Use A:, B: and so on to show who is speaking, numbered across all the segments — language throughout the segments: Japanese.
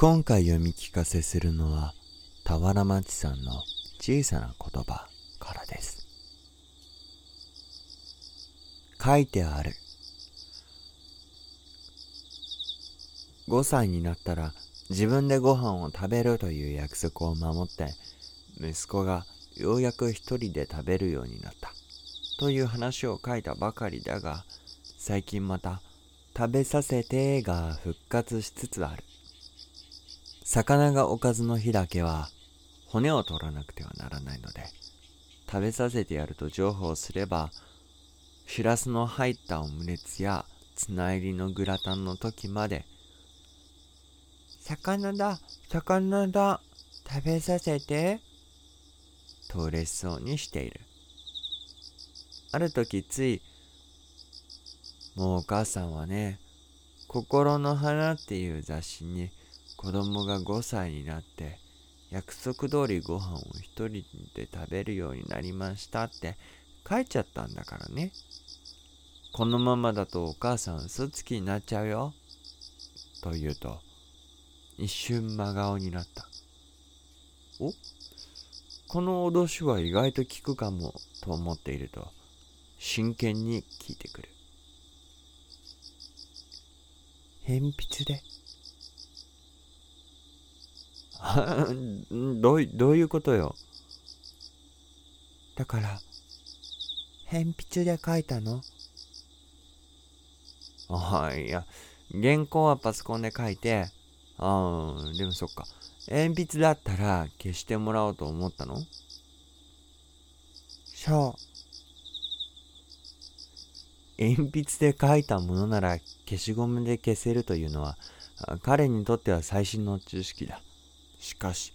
A: 今回読み聞かせするのは俵町さんの小さな言葉からです。書いてある。5歳になったら自分でご飯を食べるという約束を守って息子がようやく一人で食べるようになった。という話を書いたばかりだが最近また食べさせてが復活しつつある。魚がおかずの日だけは骨を取らなくてはならないので食べさせてやると情報すればしらすの入ったオムレツやツナ入りのグラタンの時まで魚だ魚だ食べさせてと嬉しそうにしている。ある時ついもうお母さんはね心の花っていう雑誌に子供が5歳になって約束通りご飯を一人で食べるようになりましたって書いちゃったんだからね。このままだとお母さん嘘つきになっちゃうよ。と言うと一瞬真顔になった。お？この脅しは意外と効くかもと思っていると真剣に聞いてくる。鉛筆で。どうどういうことよ？だから鉛筆で書いたの？ああいや原稿はパソコンで書いてああでもそっか。鉛筆だったら消してもらおうと思ったの？そう。鉛筆で書いたものなら消しゴムで消せるというのは彼にとっては最新の知識だしかし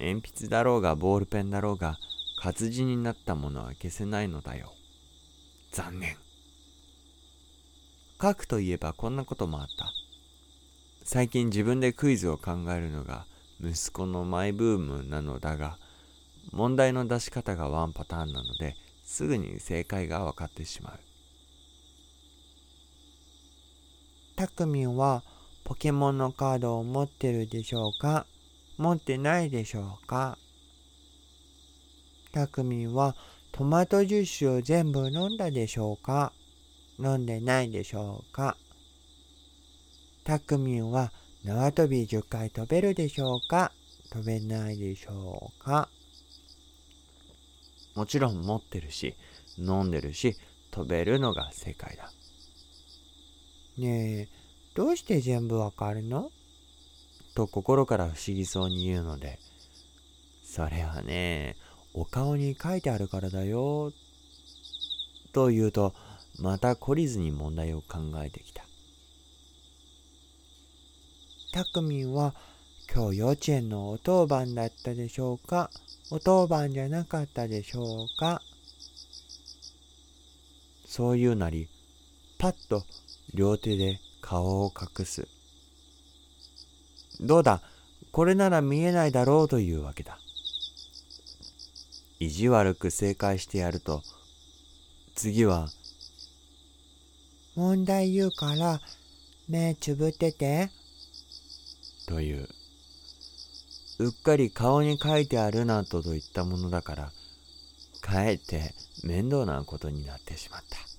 A: 鉛筆だろうがボールペンだろうが活字になったものは消せないのだよ。残念。書くといえばこんなこともあった。最近自分でクイズを考えるのが息子のマイブームなのだが問題の出し方がワンパターンなのですぐに正解が分かってしまう。たくみんはポケモンのカードを持ってるでしょうか？持ってないでしょうか？たくみんはトマトジュースを全部飲んだでしょうか？飲んでないでしょうか？たくみんは縄跳び10回飛べるでしょうか？飛べないでしょうか？もちろん持ってるし飲んでるし飛べるのが正解だ。ねえどうして全部わかるの？と心から不思議そうに言うのでそれはねお顔に書いてあるからだよと言うとまた懲りずに問題を考えてきた。たくみんは今日幼稚園のお当番だったでしょうかお当番じゃなかったでしょうか。そう言うなりパッと両手で顔を隠す。どうだ？これなら見えないだろうというわけだ。意地悪く正解してやると次は問題言うから目つぶってて。という。うっかり顔に書いてあるなどといったものだからかえって面倒なことになってしまった。